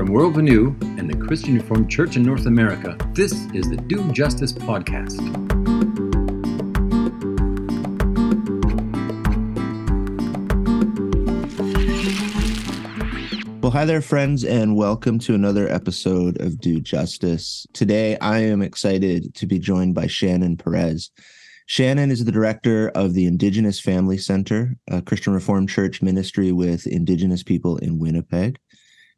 From World Renew and the Christian Reformed Church in North America, this is the Do Justice Podcast. Well, hi there, friends, and welcome to another episode of Do Justice. Today, I am excited to be joined by Shannon Perez. Shannon is the director of the Indigenous Family Center, a Christian Reformed Church ministry with Indigenous people in Winnipeg.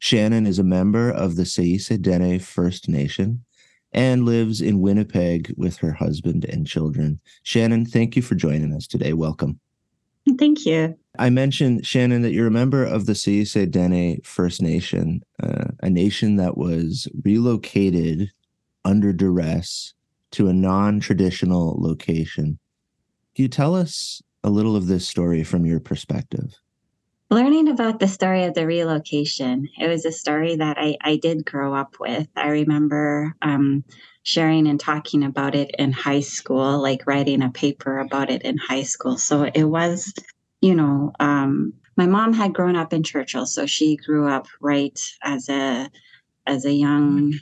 Shannon is a member of the Sayisi Dene First Nation and lives in Winnipeg with her husband and children. Shannon, thank you for joining us today. Welcome. Thank you. I mentioned, Shannon, that you're a member of the Sayisi Dene First Nation, uh, a nation that was relocated under duress to a non traditional location. Can you tell us a little of this story from your perspective? Learning about the story of the relocation, it was a story that I, I did grow up with. I remember um, sharing and talking about it in high school, like writing a paper about it in high school. So it was, you know, um, my mom had grown up in Churchill, so she grew up right as a as a young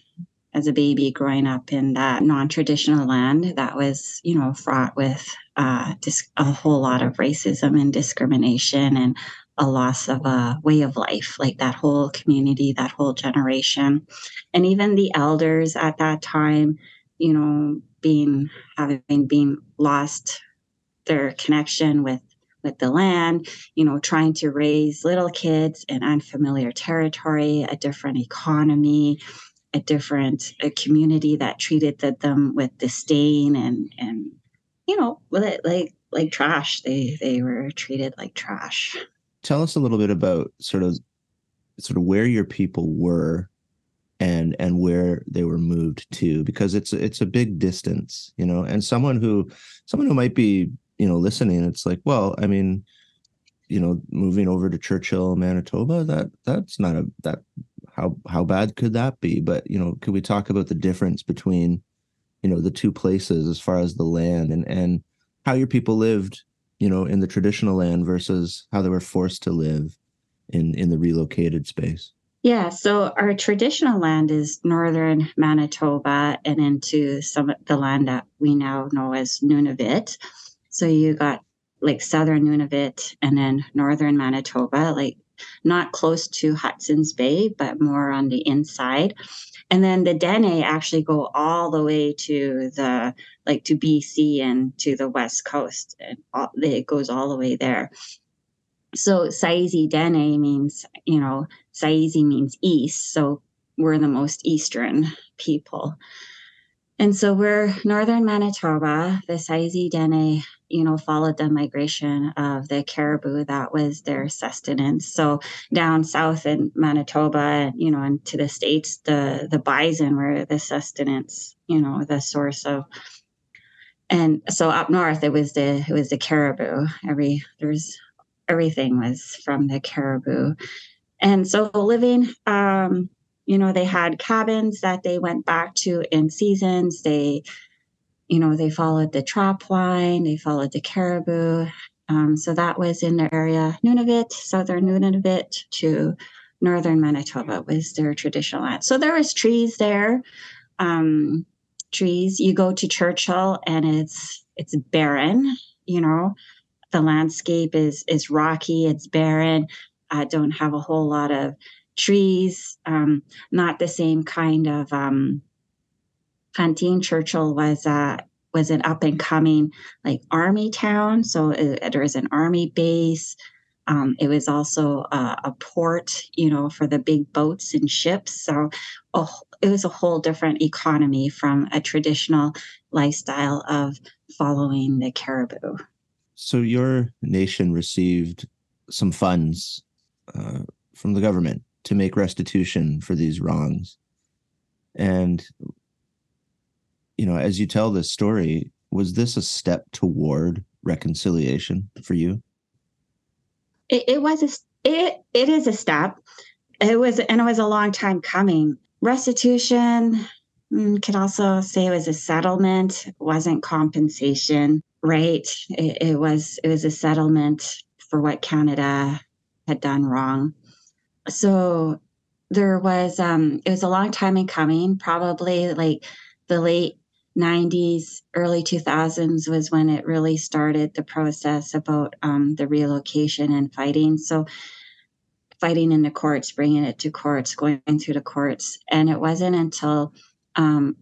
as a baby growing up in that non-traditional land that was you know fraught with uh, dis- a whole lot of racism and discrimination and a loss of a way of life like that whole community that whole generation and even the elders at that time you know being having been lost their connection with with the land, you know, trying to raise little kids in unfamiliar territory, a different economy, a different a community that treated them with disdain and and you know like like trash. They they were treated like trash. Tell us a little bit about sort of sort of where your people were and and where they were moved to because it's it's a big distance you know and someone who someone who might be you know listening it's like well i mean you know moving over to churchill manitoba that that's not a that how how bad could that be? But you know, could we talk about the difference between you know the two places as far as the land and and how your people lived, you know, in the traditional land versus how they were forced to live in in the relocated space? Yeah, so our traditional land is northern Manitoba and into some of the land that we now know as Nunavut. So you got like southern Nunavut and then northern Manitoba, like not close to Hudson's Bay, but more on the inside. And then the Dene actually go all the way to the like to BC and to the west coast, and all, it goes all the way there. So Sayisi Dene means, you know, Sayisi means east. So we're the most eastern people. And so we're northern Manitoba. The Sayisi Dene you know, followed the migration of the caribou. That was their sustenance. So down south in Manitoba, you know, and to the states, the the bison were the sustenance. You know, the source of. And so up north, it was the it was the caribou. Every there's everything was from the caribou, and so living. Um, you know, they had cabins that they went back to in seasons. They you know, they followed the trap line, they followed the caribou. Um, so that was in the area, Nunavut, southern Nunavut to northern Manitoba was their traditional land. So there was trees there, um, trees. You go to Churchill and it's it's barren. You know, the landscape is is rocky. It's barren. I don't have a whole lot of trees. Um, not the same kind of um, Fantine Churchill was uh, was an up and coming like army town, so it, there was an army base. Um, it was also uh, a port, you know, for the big boats and ships. So oh, it was a whole different economy from a traditional lifestyle of following the caribou. So your nation received some funds uh, from the government to make restitution for these wrongs. And you know, as you tell this story, was this a step toward reconciliation for you? It, it was a it it is a step. It was and it was a long time coming. Restitution mm, could also say it was a settlement. Wasn't compensation, right? It, it was it was a settlement for what Canada had done wrong. So there was um, it was a long time in coming. Probably like the late 90s, early 2000s was when it really started the process about um, the relocation and fighting. So, fighting in the courts, bringing it to courts, going through the courts. And it wasn't until, um,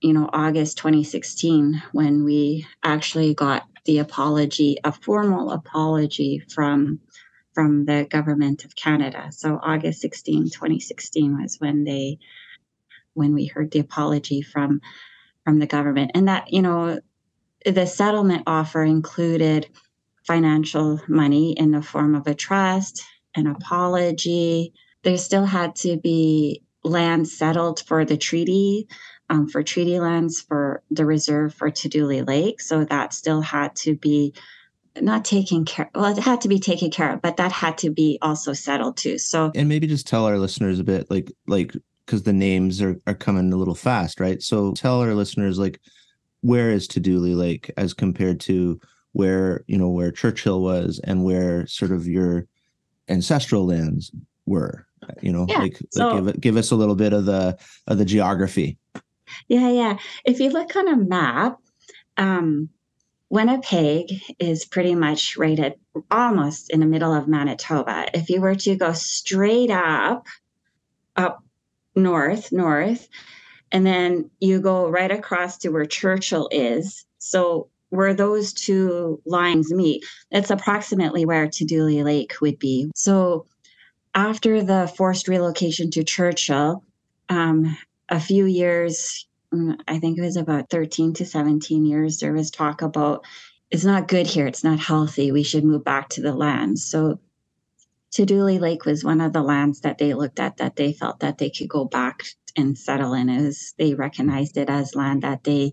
you know, August 2016 when we actually got the apology, a formal apology from from the government of Canada. So August 16, 2016 was when they when we heard the apology from from the government. And that, you know, the settlement offer included financial money in the form of a trust, an apology. There still had to be land settled for the treaty, um, for treaty lands for the reserve for Tadoule Lake. So that still had to be not taken care well it had to be taken care of but that had to be also settled too so and maybe just tell our listeners a bit like like because the names are, are coming a little fast, right? So tell our listeners like where is Tadoule Lake as compared to where you know where Churchill was and where sort of your ancestral lands were. You know, yeah, like, so, like give give us a little bit of the of the geography. Yeah, yeah. If you look on a map, um, Winnipeg is pretty much right at almost in the middle of Manitoba. If you were to go straight up, up north, north, and then you go right across to where Churchill is. So where those two lines meet, that's approximately where Tadoule Lake would be. So after the forced relocation to Churchill, um, a few years, mm, I think it was about 13 to 17 years, there was talk about it's not good here, it's not healthy, we should move back to the land. So Tadoule Lake was one of the lands that they looked at that they felt that they could go back and settle in as they recognized it as land that they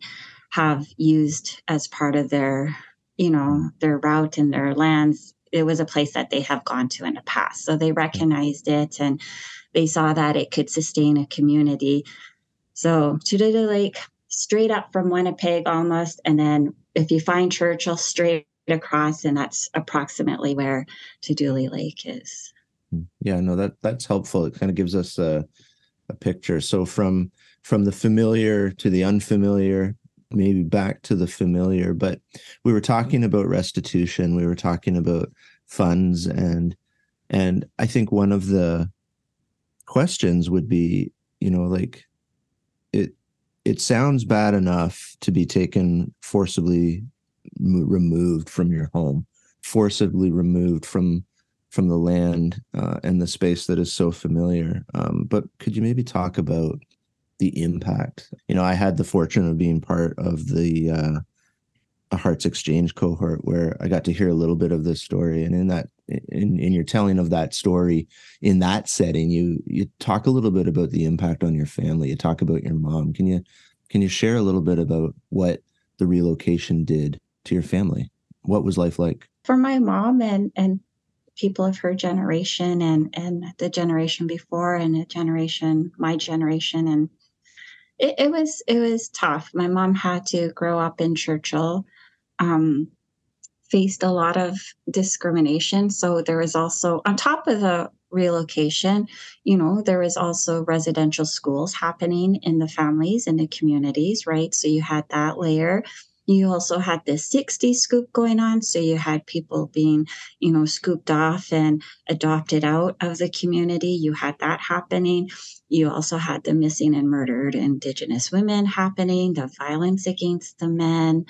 have used as part of their, you know, their route and their lands. It was a place that they have gone to in the past. So they mm-hmm. recognized it and they saw that it could sustain a community. So Tadoule Lake, straight up from Winnipeg almost, and then if you find Churchill straight across, and that's approximately where Tadoule Lake is. Hmm. Yeah, no, that that's helpful. It kind of gives us a, a picture. So from from the familiar to the unfamiliar, maybe back to the familiar. But we were talking about restitution. We were talking about funds, and and I think one of the questions would be, you know, like it it sounds bad enough to be taken forcibly removed from your home, forcibly removed from from the land uh, and the space that is so familiar. Um, but could you maybe talk about the impact? You know, I had the fortune of being part of the uh, Hearts Exchange cohort where I got to hear a little bit of this story, and in that, in, in your telling of that story, in that setting, you you talk a little bit about the impact on your family. You talk about your mom. Can you can you share a little bit about what the relocation did to your family? What was life like? For my mom and and people of her generation and and the generation before and the generation my generation and it, it was it was tough. My mom had to grow up in Churchill. Um, faced a lot of discrimination. So there was also, on top of the relocation, you know, there was also residential schools happening in the families and the communities, right? So you had that layer. You also had the 60 scoop going on. So you had people being, you know, scooped off and adopted out of the community. You had that happening. You also had the missing and murdered Indigenous women happening, the violence against the men.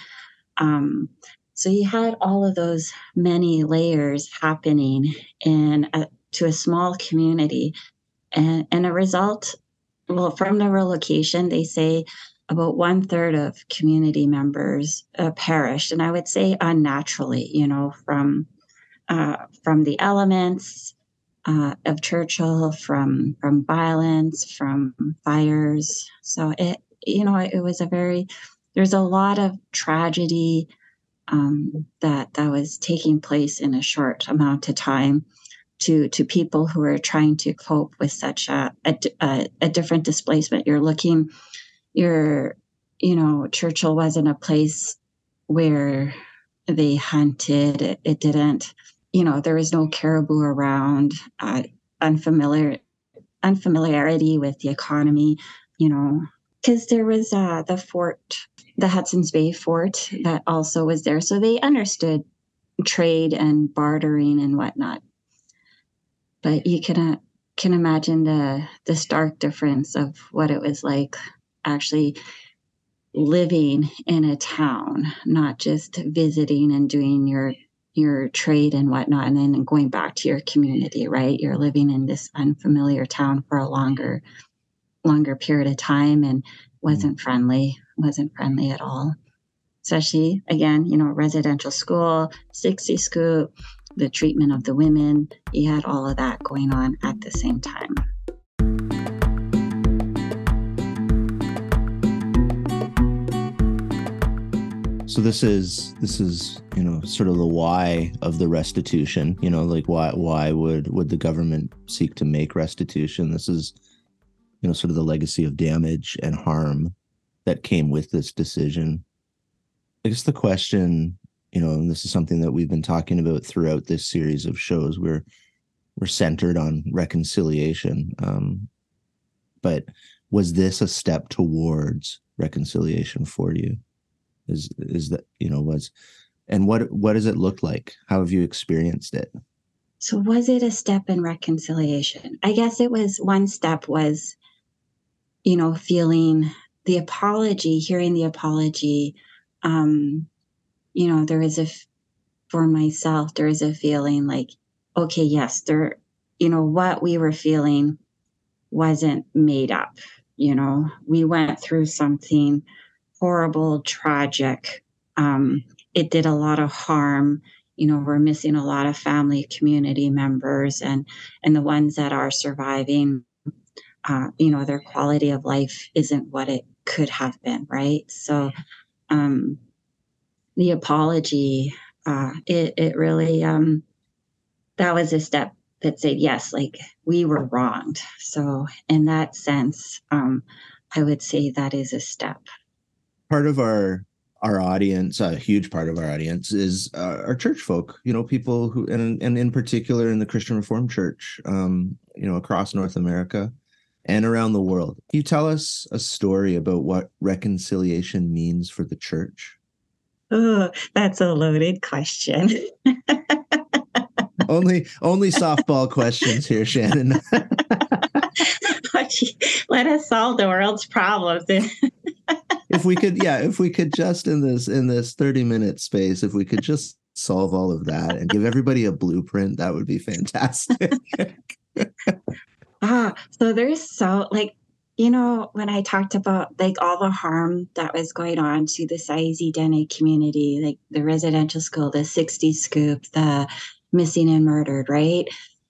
Um, so you had all of those many layers happening in a, to a small community. And, and a result, well, from the relocation, they say about one third of community members uh, perished, and I would say unnaturally. You know, from uh, from the elements uh, of Churchill, from from violence, from fires. So it, you know, it was a very there's a lot of tragedy um, that that was taking place in a short amount of time to to people who are trying to cope with such a, a, a different displacement. You're looking you're you know churchill wasn't a place where they hunted it, it didn't you know there was no caribou around uh, unfamiliar unfamiliarity with the economy, you know, because there was uh, the fort, the Hudson's Bay fort that also was there. So they understood trade and bartering and whatnot. But you can, uh, can imagine the, the stark difference of what it was like actually living in a town, not just visiting and doing your your trade and whatnot, and then going back to your community, right? You're living in this unfamiliar town for a longer longer period of time and wasn't mm. friendly, wasn't friendly at all. Especially again, you know, residential school, 60 scoop, the treatment of the women, you had all of that going on at the same time. So this is this is you know sort of the why of the restitution. You know, like why why would would the government seek to make restitution? This is you know sort of the legacy of damage and harm that came with this decision. I guess the question, you know, and this is something that we've been talking about throughout this series of shows. We're we're centered on reconciliation, um, but was this a step towards reconciliation for you? Is is that you know was and what what does it look like? How have you experienced it? So was it a step in reconciliation? I guess it was one step was you know feeling the apology hearing the apology um you know there is a for myself there is a feeling like okay yes there you know what we were feeling wasn't made up you know? We went through something horrible, tragic. Um, it did a lot of harm. You know, we're missing a lot of family, community members, and and the ones that are surviving. Uh, you know, their quality of life isn't what it could have been, right? So, um, the apology, uh, it it really um, that was a step that said yes, like we were wronged. So, in that sense, um, I would say that is a step part of our our audience, a huge part of our audience, is uh, our church folk. You know, people who, and and in particular in the Christian Reformed Church, um, you know, across North America and around the world. Can you tell us a story about what reconciliation means for the church? Oh, that's a loaded question. only only softball questions here, Shannon. Let us solve the world's problems if we could, yeah, if we could just in this in this 30 minute space, if we could just solve all of that and give everybody a blueprint, that would be fantastic. ah, so there's so like you know, when I talked about like all the harm that was going on to the Sayisi Dene community, like the residential school, the 60 scoop, the missing and murdered, right?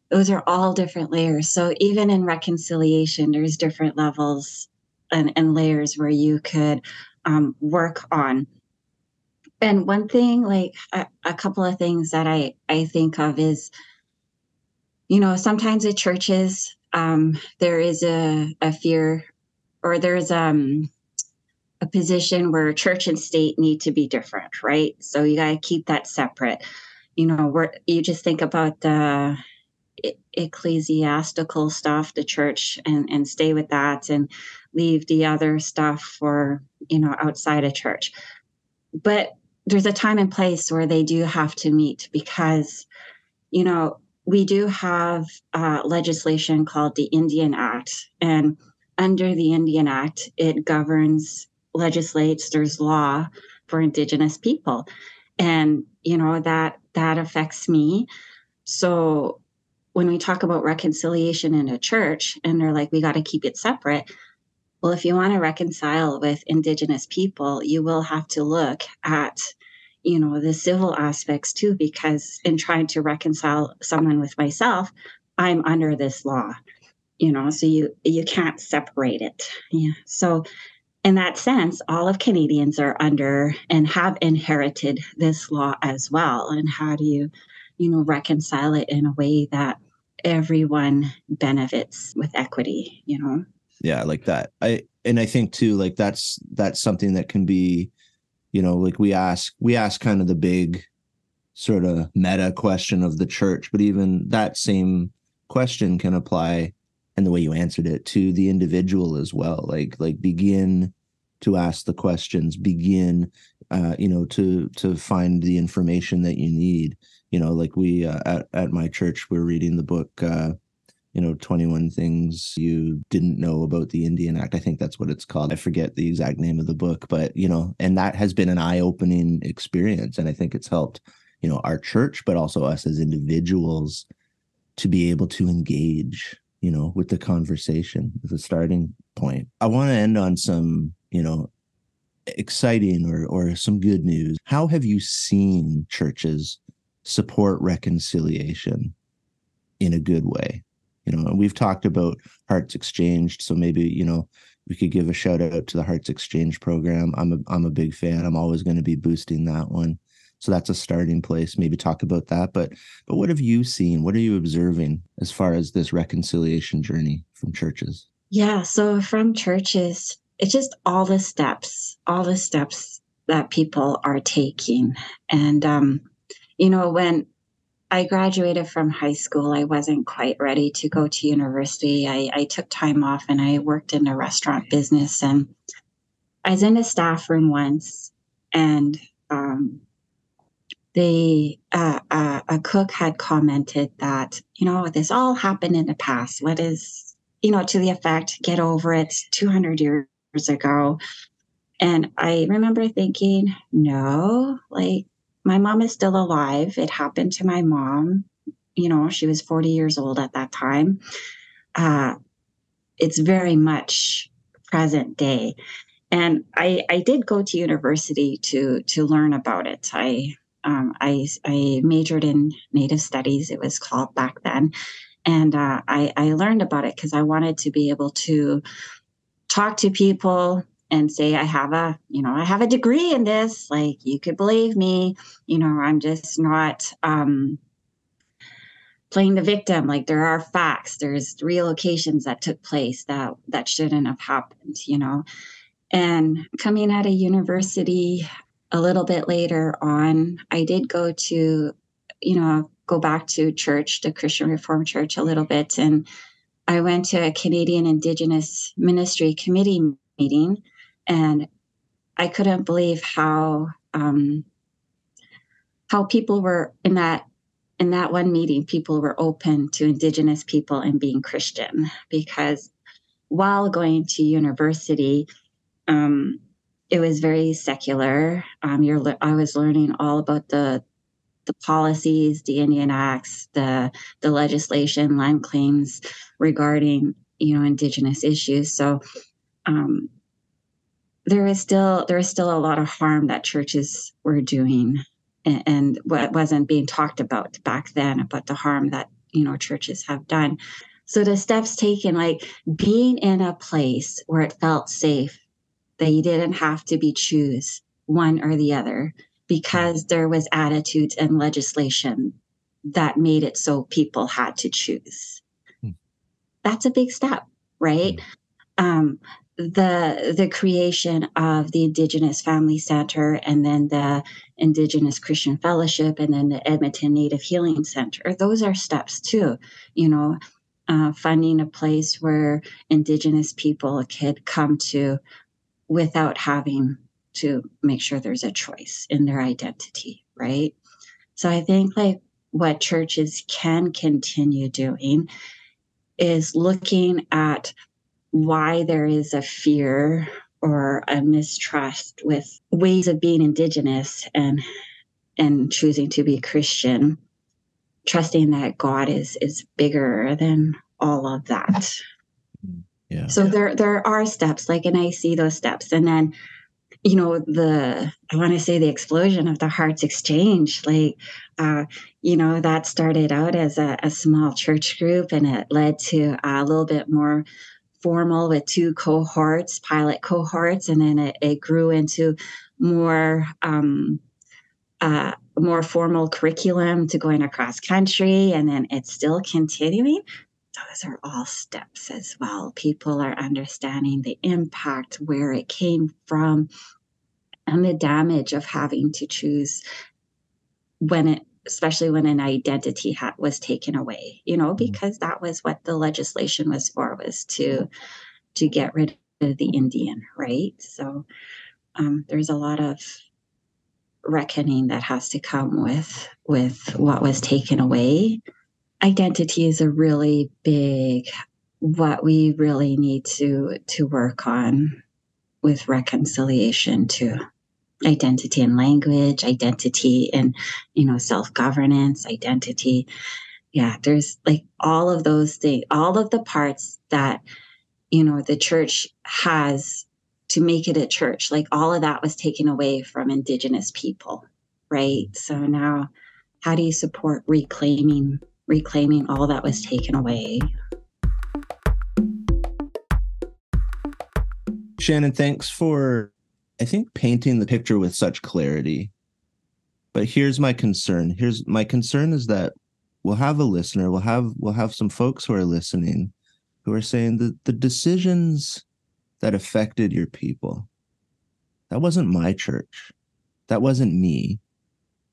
Those are all different layers. So even in reconciliation, there's different levels and, and layers where you could um, work on. And one thing, like a, a couple of things that I, I think of is, you know, sometimes at churches, um, there is a, a fear or there's um, a position where church and state need to be different, right? So you got to keep that separate. You know, where you just think about the ecclesiastical stuff, the church, and and stay with that, and leave the other stuff for you know outside of church. But there's a time and place where they do have to meet because you know we do have uh, legislation called the indian act. And under the indian act it governs legislates there's law for indigenous people. And you know that that affects me. So when we talk about reconciliation in a church and they're like we got to keep it separate well, if you want to reconcile with Indigenous people, you will have to look at you know the civil aspects too because in trying to reconcile someone with myself i'm under this law you know so you you can't separate it. Yeah so in that sense all of canadians are under and have inherited this law as well and how do you you know reconcile it in a way that everyone benefits with equity you know yeah like that. I and i think too like that's that's something that can be you know like we ask we ask kind of the big sort of meta question of the church but even that same question can apply and the way you answered it to the individual as well. Like like begin to ask the questions begin uh, you know to to find the information that you need. You know like we uh, at, at my church we're reading the book uh, you know 21 things you didn't know about the indian act. I think that's what it's called. I forget the exact name of the book but you know and that has been an eye-opening experience and i think it's helped you know our church but also us as individuals to be able to engage you know with the conversation as a starting point. I want to end on some you know exciting or or some good news. How have you seen churches support reconciliation in a good way you know and we've talked about hearts exchanged so maybe you know we could give a shout out to the hearts exchange program. I'm a, I'm a big fan. I'm always going to be boosting that one. So that's a starting place maybe talk about that but but what have you seen? What are you observing as far as this reconciliation journey from churches? Yeah so from churches it's just all the steps all the steps that people are taking. And um you know when I graduated from high school. I wasn't quite ready to go to university. I, I, took time off and I worked in a restaurant business. And I was in a staff room once, and um, the uh, uh, a cook had commented that you know this all happened in the past. What is you know to the effect, get over it. Two hundred years ago, and I remember thinking, no, like my mom is still alive. It happened to my mom. You know, she was forty years old at that time. Uh, it's very much present day and I, I did go to university to to learn about it. I um, I, I majored in Native Studies, it was called back then. And uh, I, I learned about it because I wanted to be able to talk to people and say i have a you know i have a degree in this like you could believe me you know i'm just not um playing the victim like there are facts there's relocations that took place that that shouldn't have happened you know and coming out of university a little bit later on, I did go to, you know, go back to church, the Christian Reformed Church, a little bit. And I went to a Canadian Indigenous Ministry Committee meeting, and I couldn't believe how um, how people were in that in that one meeting. People were open to Indigenous people and being Christian because while going to university, um, it was very secular. Um, you're, I was learning all about the the policies, the Indian Acts, the the legislation, land claims regarding you know Indigenous issues. So um, there is still there is still a lot of harm that churches were doing, and, and what wasn't being talked about back then about the harm that you know churches have done. So the steps taken, like being in a place where it felt safe that you didn't have to be choose one or the other because there was attitudes and legislation that made it so people had to choose. Hmm. That's a big step, right? Hmm. Um, the the creation of the Indigenous Family Center and then the Indigenous Christian Fellowship and then the Edmonton Native Healing Center. Those are steps too, you know, uh, funding a place where Indigenous people could come to without having to make sure there's a choice in their identity, right? So I think like what churches can continue doing is looking at why there is a fear or a mistrust with ways of being indigenous and and choosing to be Christian, trusting that God is is bigger than all of that. Yeah. So there there are steps, like, and I see those steps, and then you know the i want to say the explosion of the hearts exchange like uh, you know that started out as a, a, small church group and it led to a little bit more formal with two cohorts pilot cohorts and then it, it grew into more um, uh, more formal curriculum to going across country and then it's still continuing those are all steps as well. People are understanding the impact, where it came from, and the damage of having to choose when it especially when an identity ha- was taken away, you know, mm-hmm. because that was what the legislation was for, was to to get rid of the Indian, right? So um, there's a lot of reckoning that has to come with with what was taken away. Identity is a really big what we really need to to work on with reconciliation to identity and language, identity and, you know, self governance, identity. Yeah, there's like all of those things, all of the parts that, you know, the church has to make it a church. Like all of that was taken away from Indigenous people, right? So now, how do you support reclaiming reclaiming all that was taken away? Shannon, thanks for I think painting the picture with such clarity. But here's my concern. Here's my concern is that we'll have a listener, we'll have we'll have some folks who are listening who are saying that the decisions that affected your people, that wasn't my church. That wasn't me.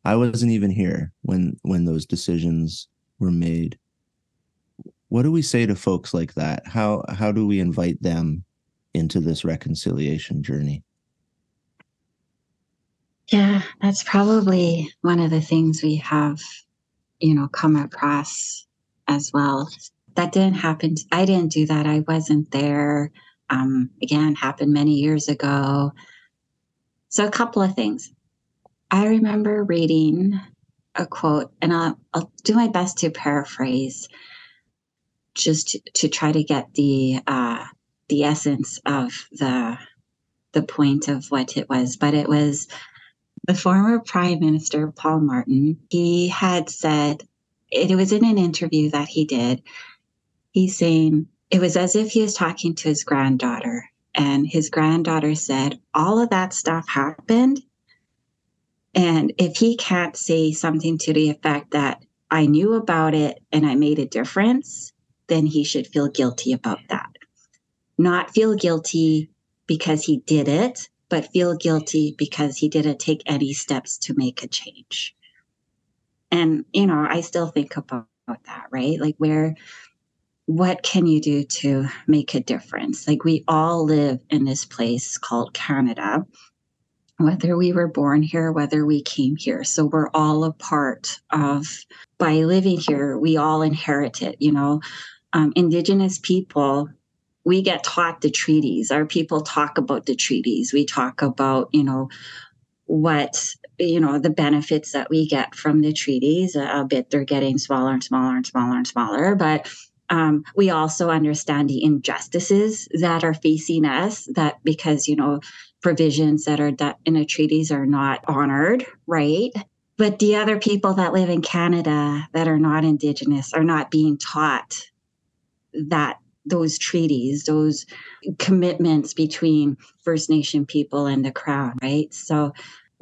I wasn't even here when when those decisions were made. What do we say to folks like that? How how do we invite them into this reconciliation journey? Yeah, that's probably one of the things we have, you know, come across as well. That didn't happen. I didn't do that. I wasn't there. Um, again, happened many years ago. So, a couple of things. I remember reading a quote, and I'll, I'll do my best to paraphrase just to, to try to get the uh, the essence of the the point of what it was. But it was the former Prime Minister, Paul Martin, he had said, it was in an interview that he did. He's saying it was as if he was talking to his granddaughter. And his granddaughter said, All of that stuff happened. And if he can't say something to the effect that I knew about it and I made a difference, then he should feel guilty about that. Not feel guilty because he did it, but feel guilty because he didn't take any steps to make a change. And, you know, I still think about that, right? Like, where, what can you do to make a difference? Like, we all live in this place called Canada, whether we were born here, whether we came here. So we're all a part of, by living here, we all inherit it, you know. Um, indigenous people we get taught the treaties. Our people talk about the treaties. We talk about, you know, what you know the benefits that we get from the treaties a bit they're getting smaller and smaller and smaller and smaller but um, we also understand the injustices that are facing us that because you know provisions that are in the treaties are not honored right but the other people that live in canada that are not indigenous are not being taught that those treaties, those commitments between First Nation people and the Crown, right? So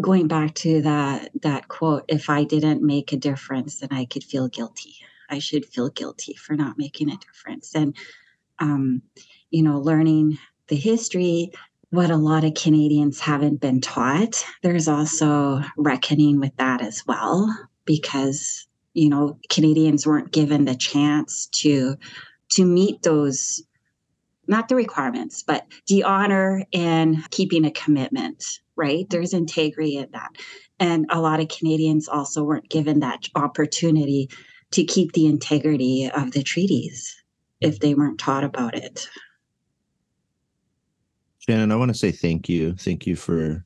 going back to that that quote, if I didn't make a difference, then I could feel guilty. I should feel guilty for not making a difference. And um, you know, learning the history, what a lot of Canadians haven't been taught. There's also reckoning with that as well, because you know, Canadians weren't given the chance to to meet those not the requirements, but the honor and keeping a commitment, right? There's integrity in that. And a lot of Canadians also weren't given that opportunity to keep the integrity of the treaties if they weren't taught about it. Shannon, I want to say thank you. Thank you for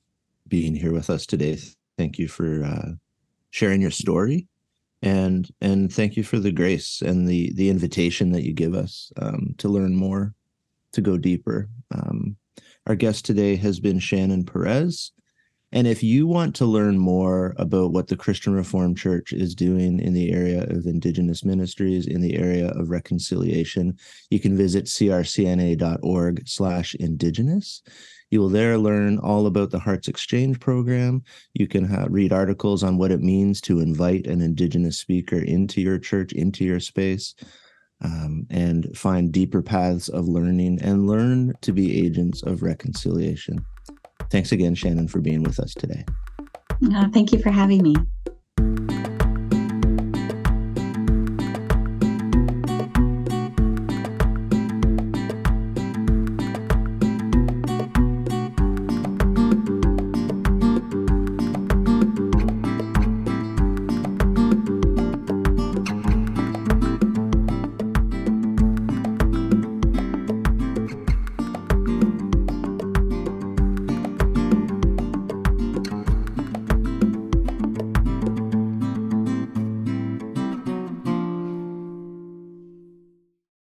being here with us today. Thank you for uh, sharing your story and and thank you for the grace and the the invitation that you give us um, to learn more to go deeper. Um, our guest today has been shannon perez and if you want to learn more about what the christian reformed church is doing in the area of indigenous ministries in the area of reconciliation you can visit crcna.org slash indigenous you will there learn all about the Hearts Exchange program. You can ha- read articles on what it means to invite an Indigenous speaker into your church, into your space, um, and find deeper paths of learning and learn to be agents of reconciliation. Thanks again, Shannon, for being with us today. Uh, thank you for having me.